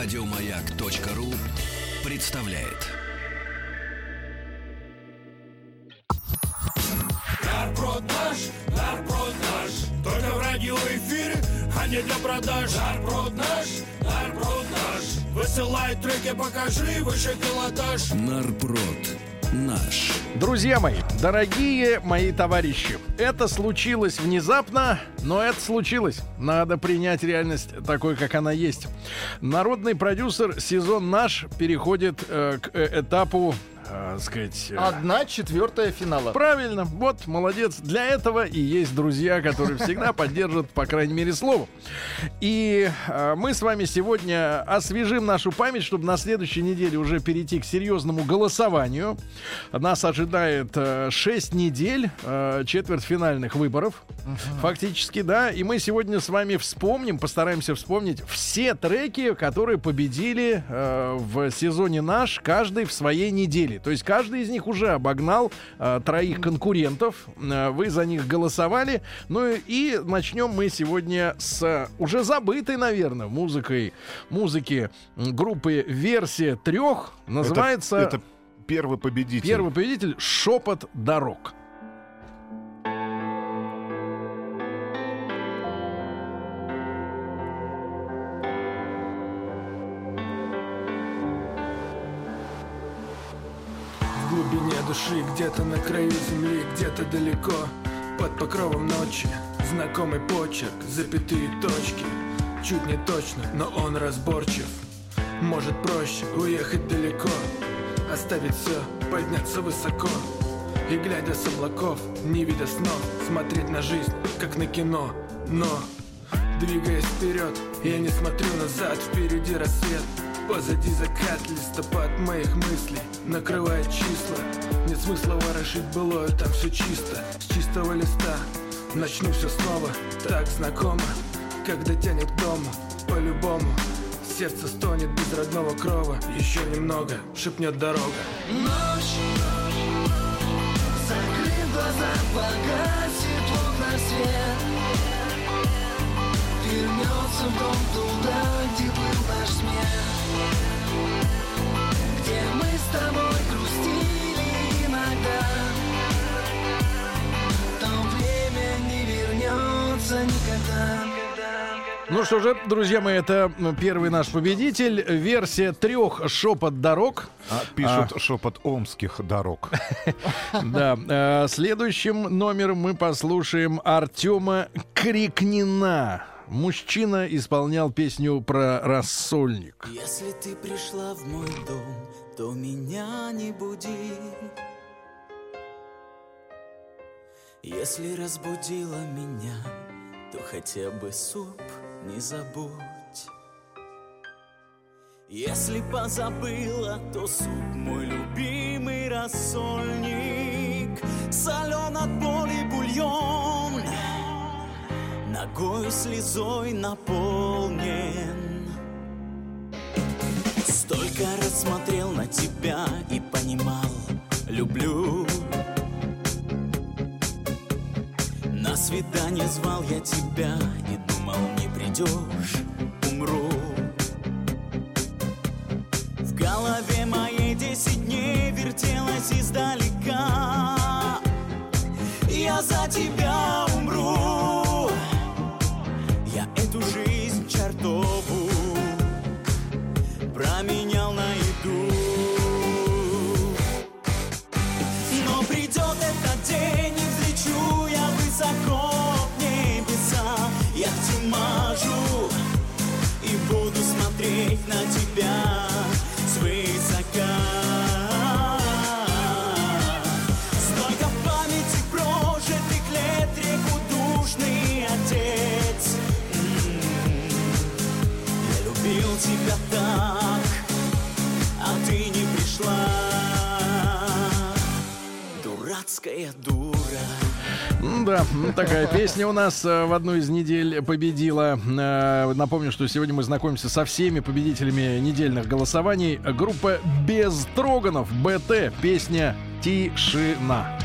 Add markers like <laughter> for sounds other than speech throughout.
Радиомаяк.ру представляет. Нарброд наш, нарброд наш, только в радиоэфире, а не для продаж. Нарброд наш, нарброд наш, высылай треки, покажи выше пилотаж. Нарброд наш. Друзья мои, дорогие мои товарищи, это случилось внезапно, но это случилось. Надо принять реальность такой, как она есть. Народный продюсер сезон наш переходит э, к э, этапу э, сказать... э, Одна четвертая финала. Правильно, вот, молодец. Для этого и есть друзья, которые всегда поддержат, по крайней мере, слово. И э, мы с вами сегодня освежим нашу память, чтобы на следующей неделе уже перейти к серьезному голосованию. Нас ожидает 6 недель э, четвертьфинальных выборов, фактически, да. И мы сегодня с вами вспомним, постараемся вспомнить все треки, которые победили э, в сезоне наш, каждый в своей неделе. То есть каждый из них уже обогнал э, троих конкурентов. Э, вы за них голосовали. Ну и начнем мы сегодня с уже забытой, наверное, музыкой, музыки группы «Версия трех». Называется Это, это первый победитель. первый победитель «Шепот дорог». Души, где-то на краю земли, где-то далеко Под покровом ночи, знакомый почерк, запятые точки Чуть не точно, но он разборчив. Может проще уехать далеко Оставить все, подняться высоко. И глядя с облаков, не видя снов Смотреть на жизнь, как на кино. Но, двигаясь вперед, я не смотрю назад Впереди рассвет, Позади закат, листопад моих мыслей Накрывает числа. Нет смысла ворошить былое, там все чисто. С чистого листа Начну все снова, так знакомо Когда тянет к дому, по-любому. Сердце стонет без родного крова Еще немного, шепнет дорога. Ночь Закрыв глаза, погасит окнах свет. Вернется в дом туда, где был наш смех Где мы с тобой грустили иногда То время не вернется никогда Ну что же, друзья мои, это первый наш победитель. Версия трех «Шепот дорог». А, пишут шепот омских дорог. <laughs> Да. э, Следующим номером мы послушаем Артема Крикнина. Мужчина исполнял песню про рассольник. Если ты пришла в мой дом, то меня не буди. Если разбудила меня, то хотя бы суп не забудь. Если позабыла, то суп мой любимый рассольник. Солен от боли бульон, ногой слезой наполнен. Столько раз смотрел на тебя и понимал, люблю. На свидание звал я тебя и думал, не придешь, умру. В голове моей десять дней вертелась издалека. Я за тебя Дурацкая дура. Да, такая песня у нас э, в одну из недель победила. Э, Напомню, что сегодня мы знакомимся со всеми победителями недельных голосований. Группа Без Троганов, БТ, песня «Тишина».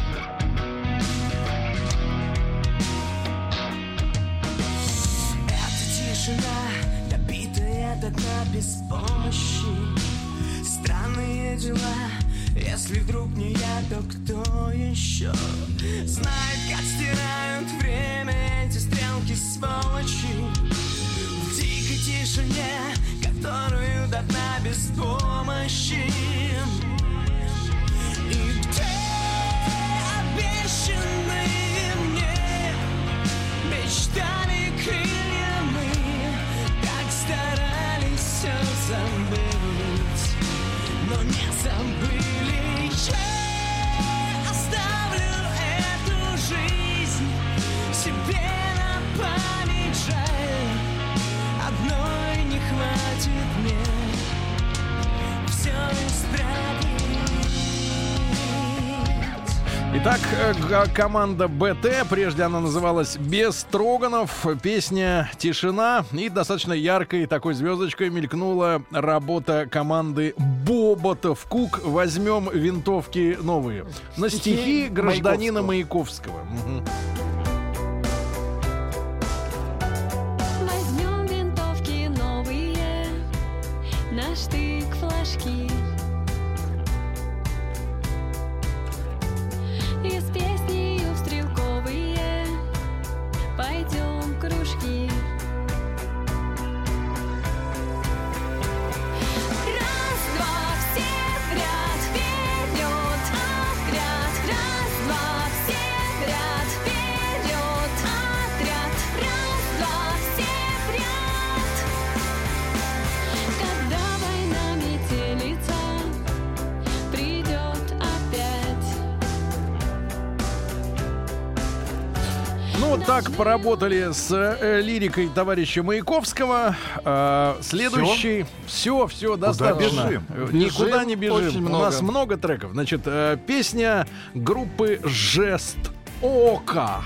Итак, э, команда БТ, прежде она называлась Без Строганов, песня «Тишина» и достаточно яркой такой звездочкой мелькнула работа команды Боботов Кук «Возьмем винтовки новые» на стихи гражданина Маяковского. Мгм. Вот так поработали с э, лирикой товарища Маяковского. Э, следующий... Все, все, достаточно. бежим? Э, Никуда Бежим не бежим. У много. нас много треков. Значит, э, песня группы «Жест Ока».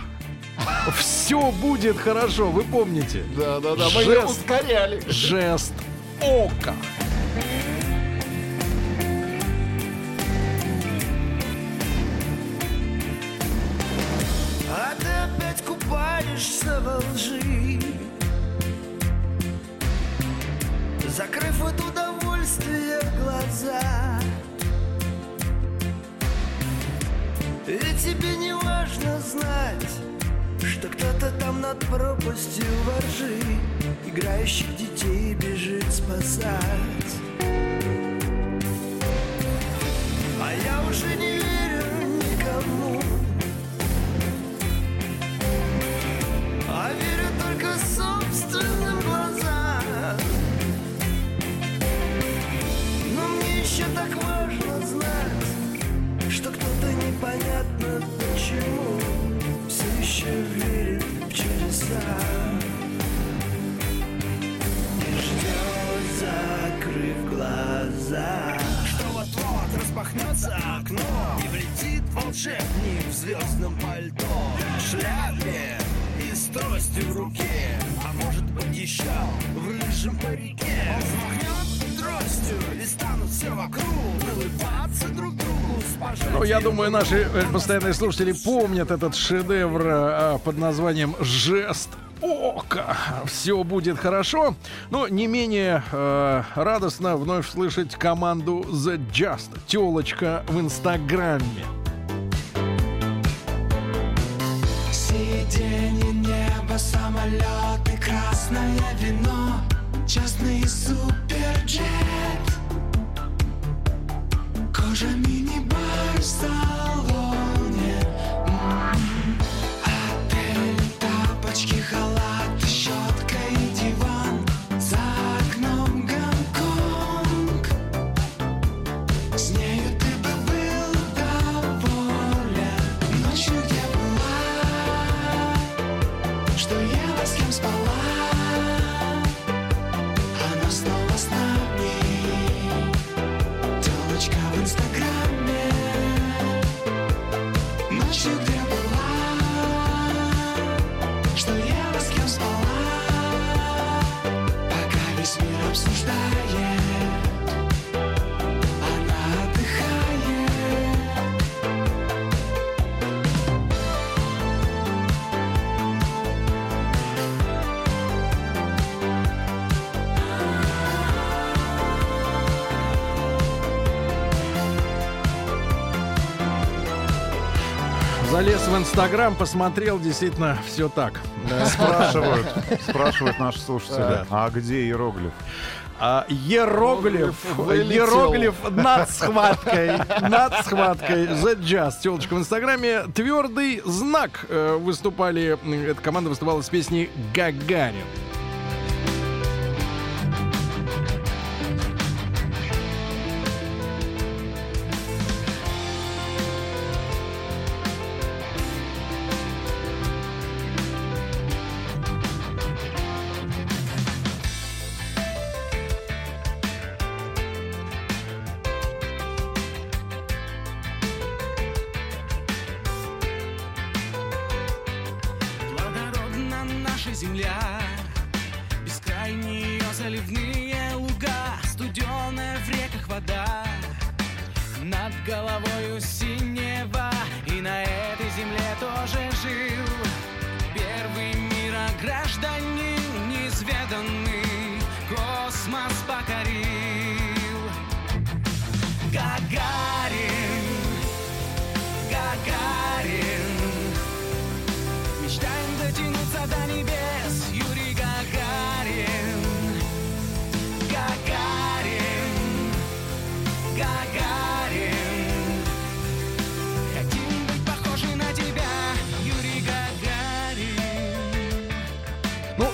Все будет хорошо, вы помните? Да, да, да. Мы ее Жест. ускоряли. Жест Ока. Купаешься во лжи. Закрыв от удовольствия глаза. И тебе не важно знать Что кто-то там над пропастью воржи. Играющих детей бежит спасать. А я уже не верю А верю только собственным глазам я думаю, наши э, постоянные слушатели помнят этот шедевр э, под названием «Жест ока». Все будет хорошо. Но не менее э, радостно вновь слышать команду The Just. Телочка в Инстаграме. Сиденье, небо, самолеты, красное вино Частный суперджет Кожа в Инстаграм, посмотрел, действительно, все так. Да. Спрашивают, спрашивают наши слушатели, Да. а где иероглиф? А, Ероглиф, Вылетел. Ероглиф над схваткой, над схваткой. The Jazz, телочка в Инстаграме. Твердый знак э, выступали, эта команда выступала с песней «Гагарин».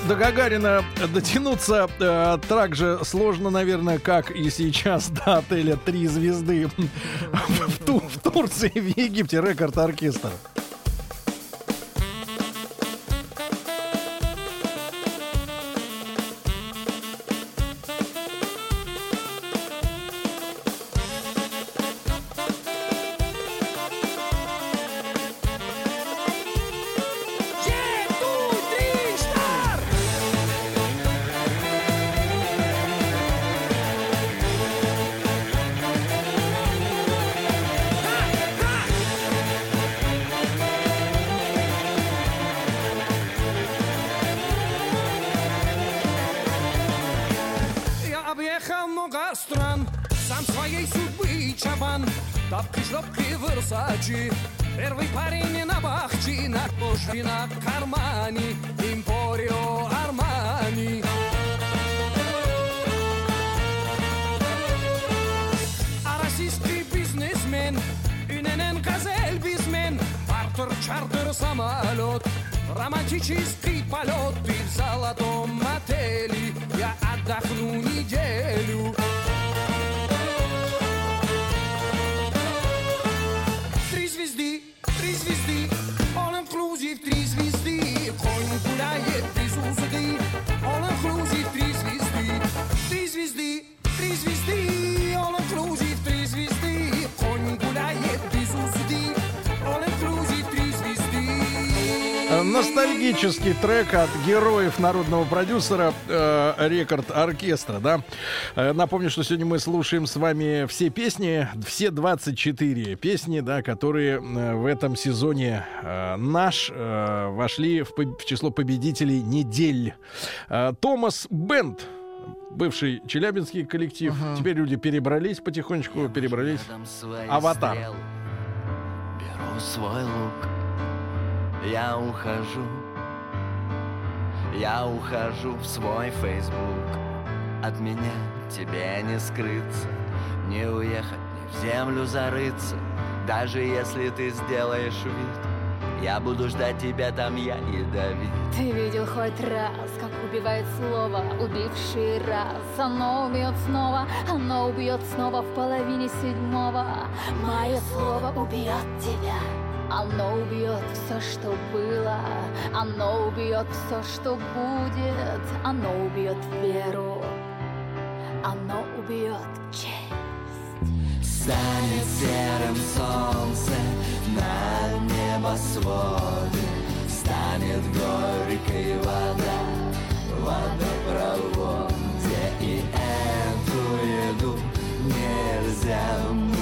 До Гагарина дотянуться э, так же сложно, наверное, как и сейчас до отеля «Три звезды» <laughs> в, Ту- в Турции, в Египте, рекорд-оркестр. Самолет, романтический полет, и в золотом отеле я отдохну неделю. Три звезды, три звезды, all inclusive, три звезды, конь гуляет Ностальгический трек от героев народного продюсера э, Рекорд Оркестра, да. Э, напомню, что сегодня мы слушаем с вами все песни, все 24 песни, да, которые э, в этом сезоне э, наш э, вошли в, в число победителей недель. Э, Томас Бенд, бывший челябинский коллектив. Теперь люди перебрались потихонечку, перебрались. Аватар. Беру свой лук, я ухожу, я ухожу в свой фейсбук. От меня тебе не скрыться, не уехать, не в землю зарыться. Даже если ты сделаешь вид, я буду ждать тебя там, я ядовит. Ты видел хоть раз, как убивает слово, убивший раз Оно убьет снова, оно убьет снова в половине седьмого Мое слово убьет тебя оно убьет все, что было, оно убьет все, что будет, оно убьет веру, оно убьет честь. Станет серым солнце на небосводе Станет горькой вода в водопроводе. И эту еду нельзя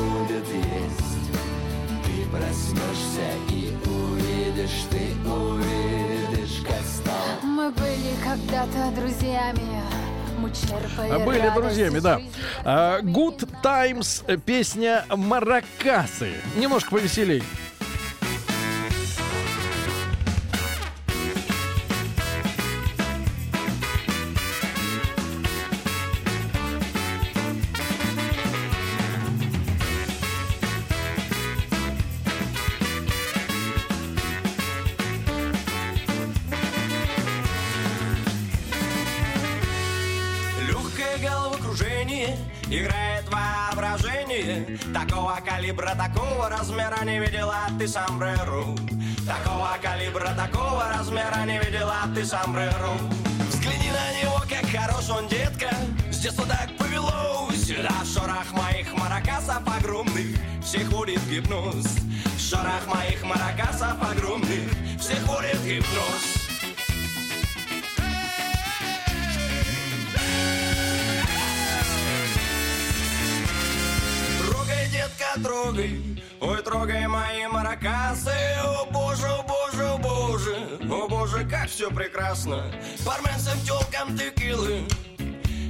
проснешься и увидишь, ты увидишь, как стал Мы были когда-то друзьями, Были друзьями, да. А, Good Times, э, песня Маракасы. Немножко повеселей. Калибра, такого размера не видела ты сомбреру Такого калибра, такого размера не видела ты сомбреру Взгляни на него, как хорош он, детка. С детства так повелось. Да, шорох моих маракасов огромных Всех в гипноз. Шорох моих маракасов огромных Всех в гипноз трогай Ой, трогай мои маракасы. О боже, о боже, о боже О боже, как все прекрасно. Барменцам, телкам текилы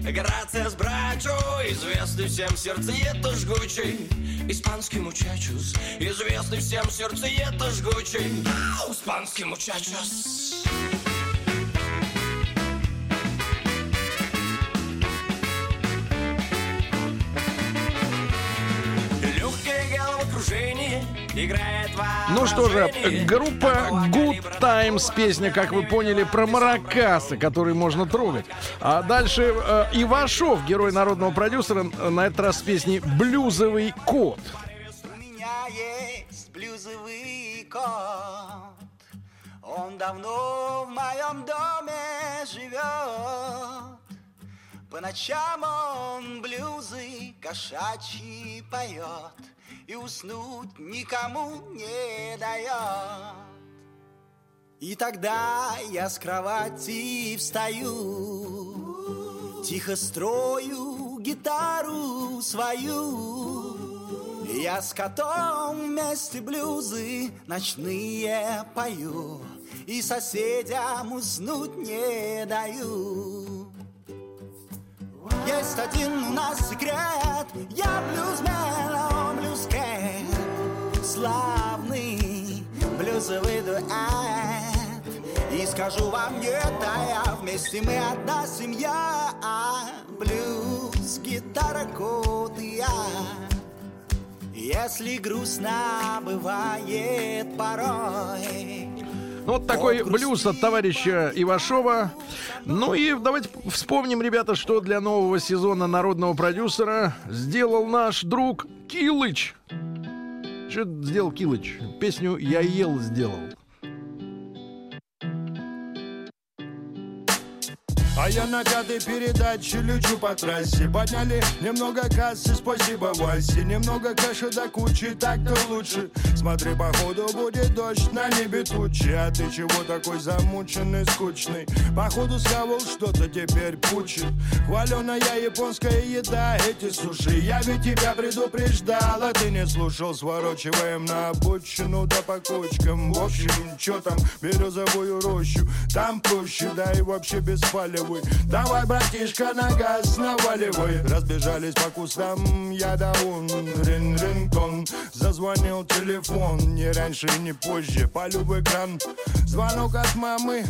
Грация с брачо Известный всем сердцеед жгучий. Испанский мучачус Известный всем сердцеед жгучий. Испанский мучачус Ну что же, группа Good Times, песня, как вы поняли, про маракасы, которые можно трогать. А дальше э, Ивашов, герой народного продюсера, на этот раз с песней «Блюзовый кот». У меня есть блюзовый кот Он давно в моем доме живет По ночам он блюзы кошачьи поет И уснуть никому не дает. И тогда я с кровати встаю Тихо строю гитару свою. Я с котом вместе блюзы ночные пою И соседям уснуть не даю. Есть один у нас секрет Я блюзмен, а блюзкет Славный блюзовый дуэт. И скажу вам не тая Вместе мы одна семья. Блюз, гитара, кот и я. Если грустно бывает порой Ну, Вот такой блюз от товарища Ивашова. Ну и давайте вспомним, ребята, что для нового сезона народного продюсера сделал наш друг Килыч. Что сделал Килыч? Песню «Я ел» сделал. А я на пятой передаче лечу по трассе. Подняли немного кассы, спасибо Васе. Немного кэша до кучи, так-то лучше. Смотри, походу будет дождь, на небе тучи. А ты чего такой замученный, скучный? Походу схавал что-то, теперь пучит. Хваленая японская еда, эти суши. Я ведь тебя предупреждал, а ты не слушал. Сворачиваем на обочину, да по кочкам. В общем, чё там, березовую рощу? Там проще, да и вообще без палевой Давай, братишка, на газ наваливай Разбежались по кустам, я да он Рин рингтон, зазвонил телефон Не раньше, не позже, полю в экран. Звонок от мамы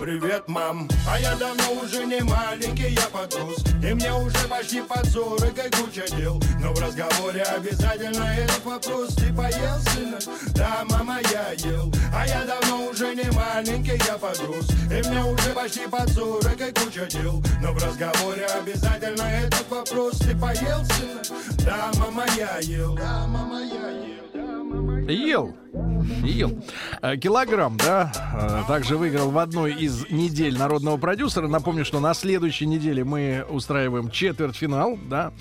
Привет, мам. А я давно уже не маленький, я подрос. И мне уже почти под сорок и куча дел. Но в разговоре обязательно этот вопрос. Ты поел, сынок? Да, мама, я ел А я давно уже не маленький, я подрос. И мне уже почти под сорок и куча дел. Но в разговоре обязательно этот вопрос. Ты поел, сынок? Да, мама, я ел Да, мама, я ел Ел. Ел. Э, Килограмм, да, э, также выиграл в одной из недель народного продюсера. Напомню, что на следующей неделе мы устраиваем четвертьфинал, да.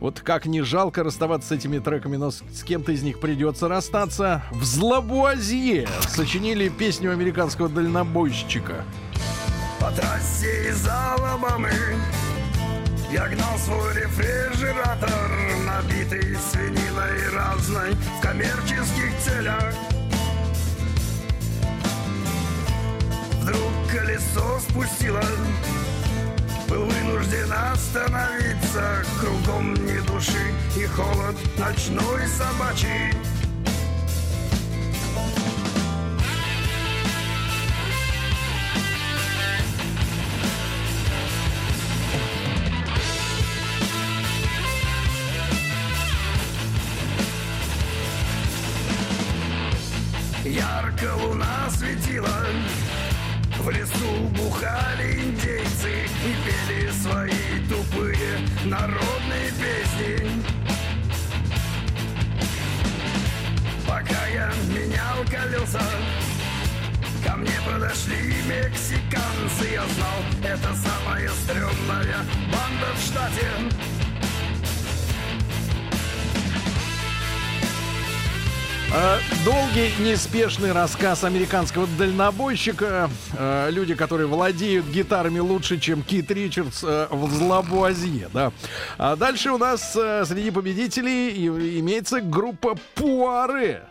Вот как не жалко расставаться с этими треками, но с, кем-то из них придется расстаться. В Злобуазье сочинили песню американского дальнобойщика. По трассе из Алабамы Я гнал свой рефрижератор Набитый свининой разной В коммерческих целях. Вдруг колесо спустило. Был вынужден остановиться. Кругом ни души и холод ночной собачий Светила В лесу бухали индейцы И пели свои тупые народные песни. Пока я менял колеса Ко мне подошли мексиканцы. Я знал, это самая стрёмная банда в штате Долгий, неспешный рассказ американского дальнобойщика. А, Люди, которые владеют гитарами лучше, чем Кит Ричардс э, в Злабуазье, да. А дальше у нас э, среди победителей имеется группа Пуаре.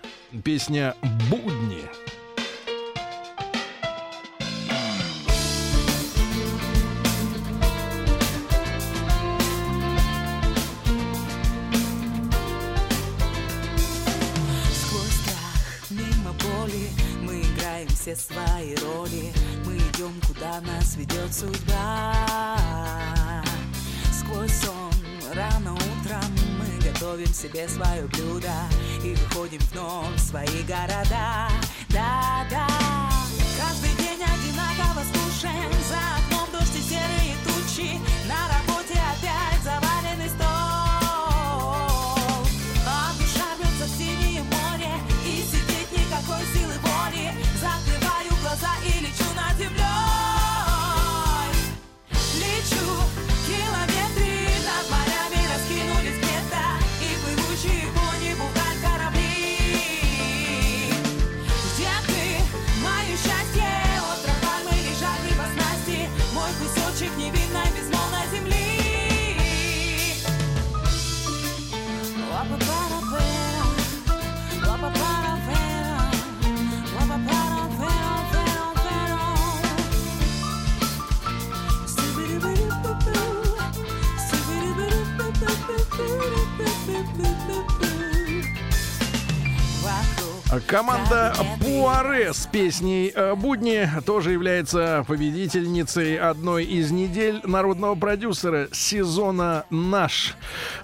Песня «Будни». Нас ведет судьба. Сквозь сон, рано утром Мы готовим себе свое блюдо И выходим вновь в свои города. Да-да Каждый день одинаково скучен За окном дождь и серые тучи На работе опять заваленный стол. А душа рвется в синее море И сидеть никакой силы Команда Пуаре с песней э, «Будни» тоже является победительницей одной из недель народного продюсера сезона «Наш».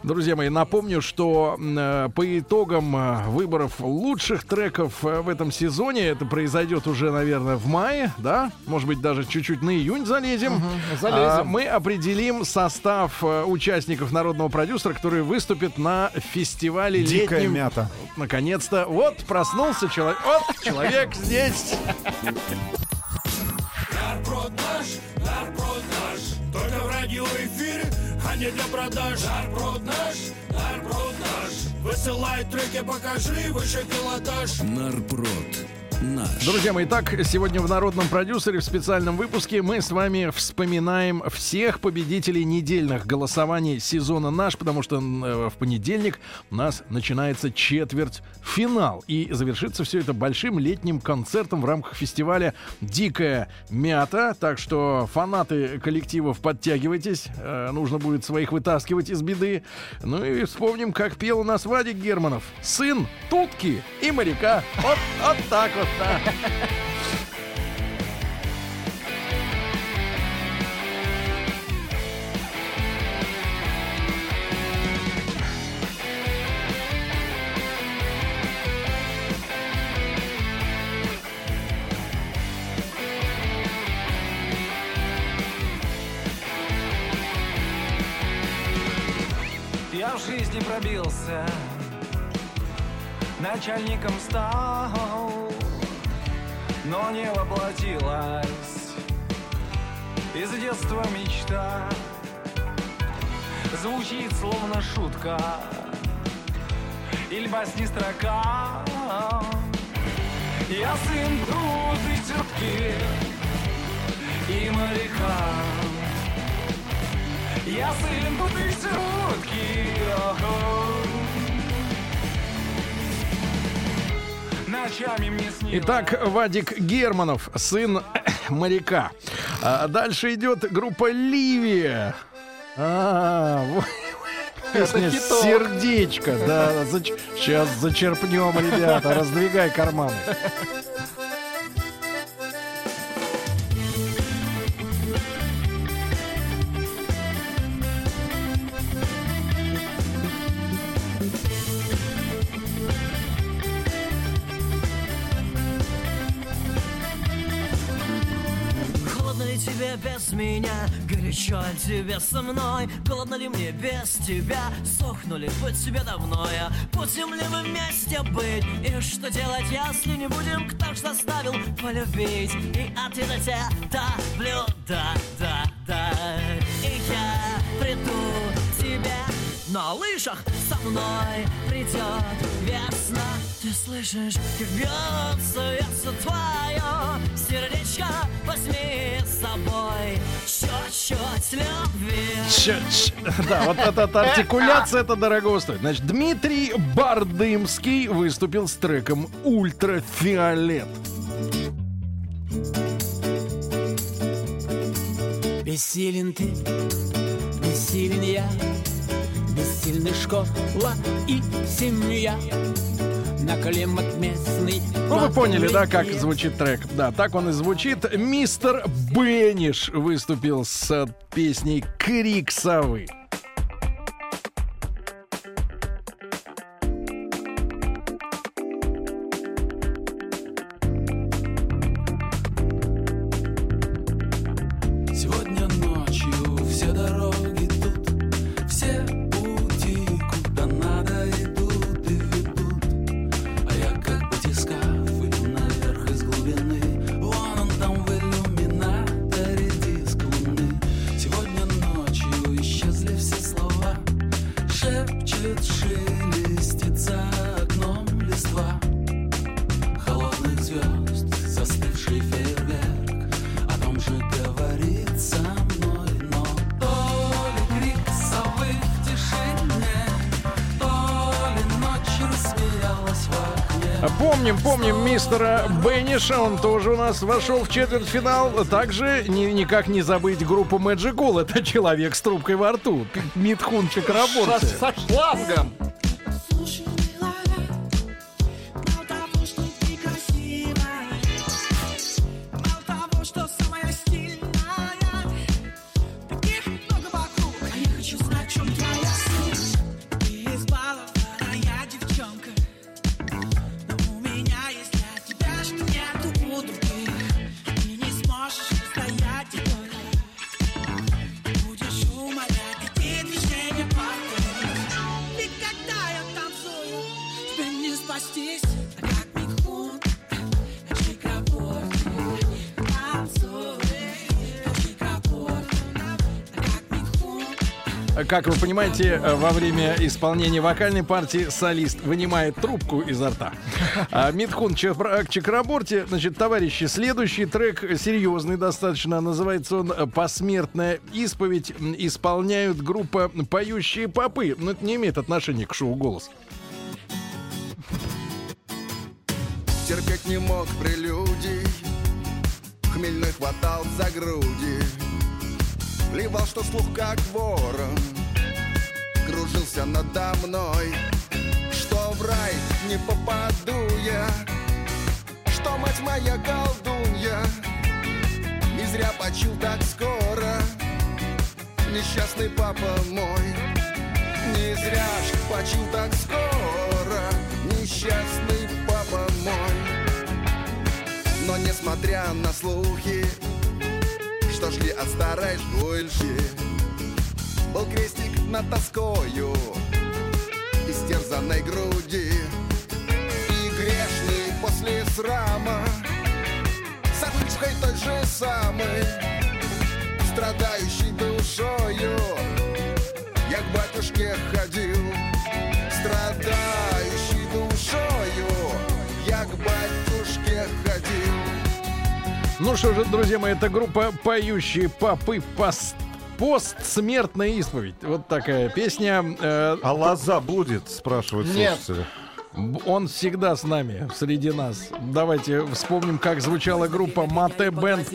Друзья мои, напомню, что э, по итогам э, выборов лучших треков э, в этом сезоне, это произойдет уже, наверное, в мае, да? Может быть, даже чуть-чуть на июнь залезем. залезем. А, мы определим состав э, участников народного продюсера, которые выступят на фестивале Дикая летнем. мята. Наконец-то. Вот проснулся человек. Вот человек здесь. Наш, наш Только в радиоэфире, не для продаж. Нарпрод наш, нарпрод наш. Высылай треки, покажи выше пилотаж. Нарпрод. Наш. Друзья мои, так, сегодня в Народном продюсере в специальном выпуске мы с вами вспоминаем всех победителей недельных голосований сезона наш, потому что э, в понедельник у нас начинается четверть финал. И завершится все это большим летним концертом в рамках фестиваля «Дикая мята». Так что фанаты коллективов подтягивайтесь. Э, нужно будет своих вытаскивать из беды. Ну и вспомним, как пел у нас Вадик Германов. Сын Тутки и моряка. Вот, вот так вот, Я в жизни пробился, начальником стал, но не воплотилась из детства мечта. Звучит словно шутка, или басни строка. Я сын трудной тетки и моряка. Я сын бутыльки, Ночами Итак, Вадик Германов, сын <coughs> моряка. А дальше идет группа Ливия. А, вот. Песня. «Сердечко». Да, сейчас зачерпнем, ребята. Раздвигай карманы. Тебе без меня? Горячо ли тебе со мной? Голодно ли мне без тебя? Сохнули быть себе давно я Будем ли мы вместе быть? И что делать, если не будем? Кто ж заставил полюбить? И тебя давлю, да, да, да И я приду тебе на лыжах со мной придет весна Ты слышишь, как бьется, бьется твое сердечко Возьми с собой чуть-чуть любви Чуть. Да, вот эта артикуляция, это дорого стоит. Значит, Дмитрий Бардымский выступил с треком «Ультрафиолет». Бессилен ты, бессилен я, бессильны школа и семья. На климат местный. Ну, вы поняли, да, как звучит трек? Да, так он и звучит. Мистер Бенниш выступил с песней «Крик совы». Помним, помним мистера Бенниша, он тоже у нас вошел в четвертьфинал. Также ни- никак не забыть группу Magic Cool. Это человек с трубкой во рту. Митхун Чакраборти. Со, со шлангом. Как вы понимаете, э, во время исполнения вокальной партии солист вынимает трубку изо рта. А Митхун Чакраборти, значит, товарищи, следующий трек серьезный достаточно. Называется он э, «Посмертная исповедь». Исполняют группа «Поющие попы». Но это не имеет отношения к шоу «Голос». терпеть не мог прелюдий Хмельной хватал за груди Плевал, что слух как ворон Кружился надо мной. Что в рай не попаду я Что мать моя колдунья. Не зря почил так скоро Несчастный папа мой. Не зря ж почил так скоро Несчастный папа мой. Но несмотря на слухи Что шли от старой школьши Был крестик над тоскою Истерзанной груди. И грешный после срама С обычкой той же самой Страдающий душою. Я к батюшке ходил Страдающий душою. Я к батюшке ходил. Ну что же, друзья мои, это группа «Поющие попы» пост Постсмертная исповедь. Вот такая песня. э, А лоза будет, спрашивают Нет. слушатели. Он всегда с нами, среди нас. Давайте вспомним, как звучала группа Мате Бенд.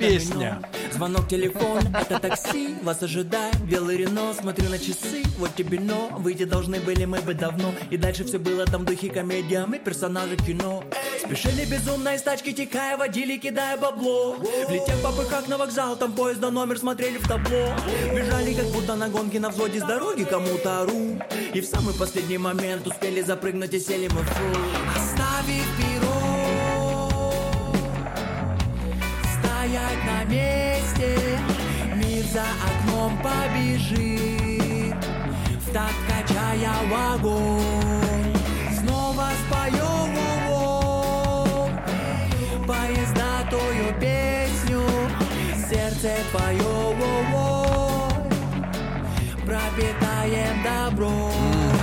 Песня. Звонок, телефон, это такси. Вас ожидает белый Рено. Смотрю на часы, вот тебе но. Выйти должны были мы бы давно. И дальше все было там в духе комедия. Мы персонажи кино. Спешили безумно из тачки текая Водили, кидая бабло. Влетев по как на вокзал Там поезда номер смотрели в табло. Бежали как будто на гонке на взводе с дороги Кому-то ору. И в самый последний момент успели запрыгнуть и сели мы фу Оставив перо Стоять на месте за окном побежит, в такт качая в огонь. Снова споем «Во-во». поезда тую песню, сердце твое пропитаем добро.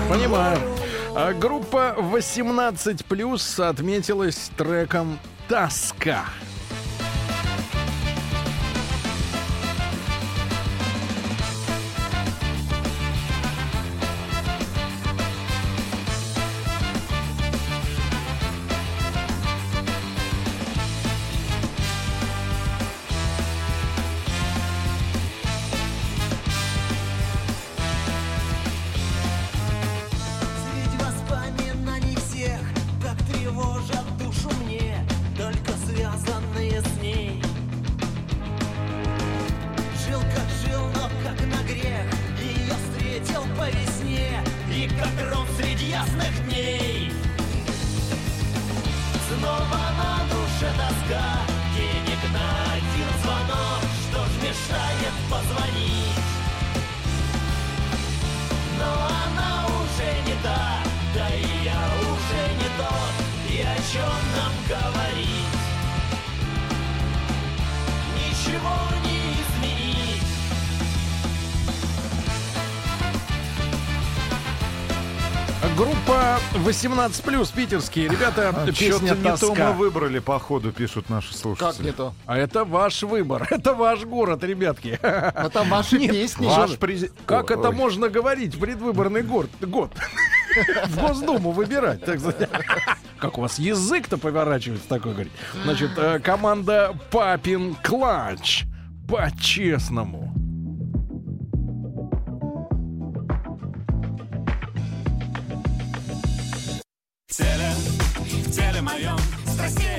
Понимаю. А группа 18 плюс отметилась треком Тоска. 18 плюс питерские. Ребята, А, песня не то мы выбрали, походу, пишут наши слушатели. Как не то? А это ваш выбор, <laughs> это ваш город, ребятки. Это ваши Нет, песни. ваш прези- Как Ой, это можно говорить? Предвыборный год. год. В Госдуму выбирать. так сказать. Как у вас язык-то поворачивается такой, говорит. Значит, э, команда Папин Кланч. По-честному.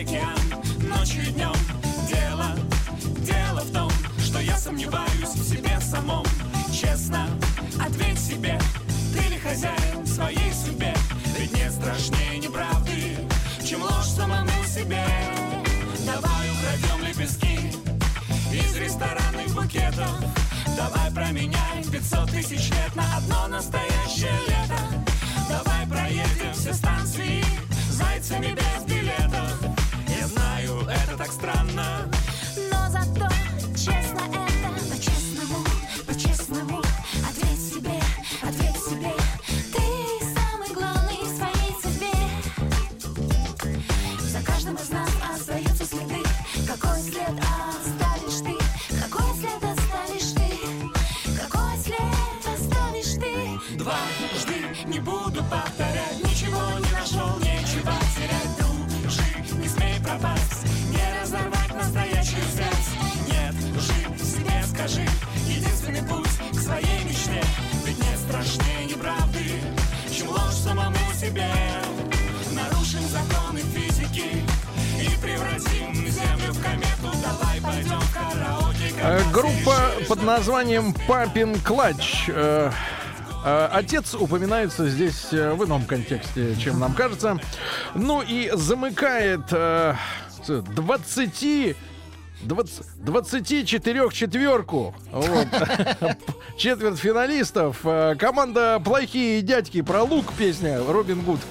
Океан. Ночью и днем дело, дело в том Что я сомневаюсь в себе самом. Честно, ответь себе Ты ли хозяин своей судьбе? Ведь нет страшнее неправды Чем ложь самому себе. Давай украдем лепестки Из ресторанных букетов. Давай променяй 500 тысяч лет На одно настоящее лето. Давай проедем все станции Зайцами без билетов это так странно Но зато честно это По-честному, по-честному Ответь себе, ответь себе Ты самый главный в своей судьбе За каждым из нас остаются следы Какой след оставишь ты? Какой след оставишь ты? Какой след оставишь ты? Дважды не буду повторять Ничего не нашел, нечего скажи Единственный путь к своей мечте Ведь нет страшнее неправды Чем ложь самому себе Нарушим законы физики И превратим землю в комету Давай пойдем в караоке Э, Группа под названием Папин Клач. Э, э, Отец упоминается здесь в ином контексте, чем нам кажется. Ну и замыкает э, с 20 20, 24 четверку. Вот. <laughs> Четверть финалистов. Э, Команда «Плохие дядьки» про лук песня Робин Гуд. <laughs>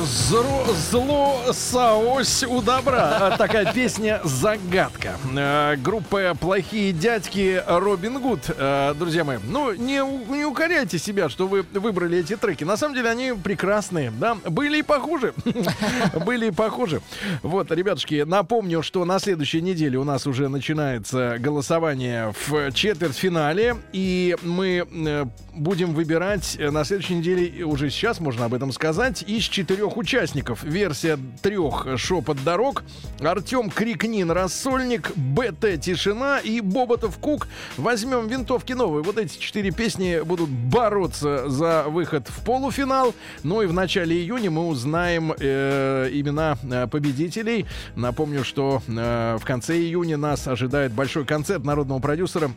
Зро, зло саось у добра. Такая песня «Загадка». Э, Группа «Плохие дядьки» Робин Гуд. Э, Друзья мои, ну, не, не укоряйте себя, что вы выбрали эти треки. На самом деле они прекрасные, да. Были и похуже. <laughs> Были и похуже. Вот, ребятушки, напомню, что на следующей неделе у нас уже начинается голосование в четвертьфинале. И мы э, будем выбирать на следующей неделе, уже сейчас можно об этом сказать, из четырех участников. Версия трех «Шепот дорог». Артем Крикнин «Рассольник», БТ «Тишина» и Боботов Кук. Возьмем винтовки новые. Вот эти четыре песни будут бороться за выход в полуфинал. Ну и в начале июня мы узнаем э, имена э, победителей. Напомню, что э, в конце июня нас ожидает большой концерт народного продюсера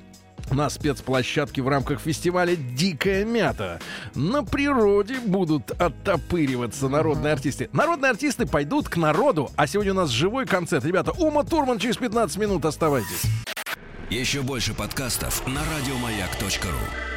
на спецплощадке в рамках фестиваля «Дикая мята». На природе будут оттопыриваться народные артисты. Народные артисты пойдут к народу, а сегодня у нас живой концерт. Ребята, Ума Турман через 15 минут оставайтесь. Еще больше подкастов на радиомаяк.ру.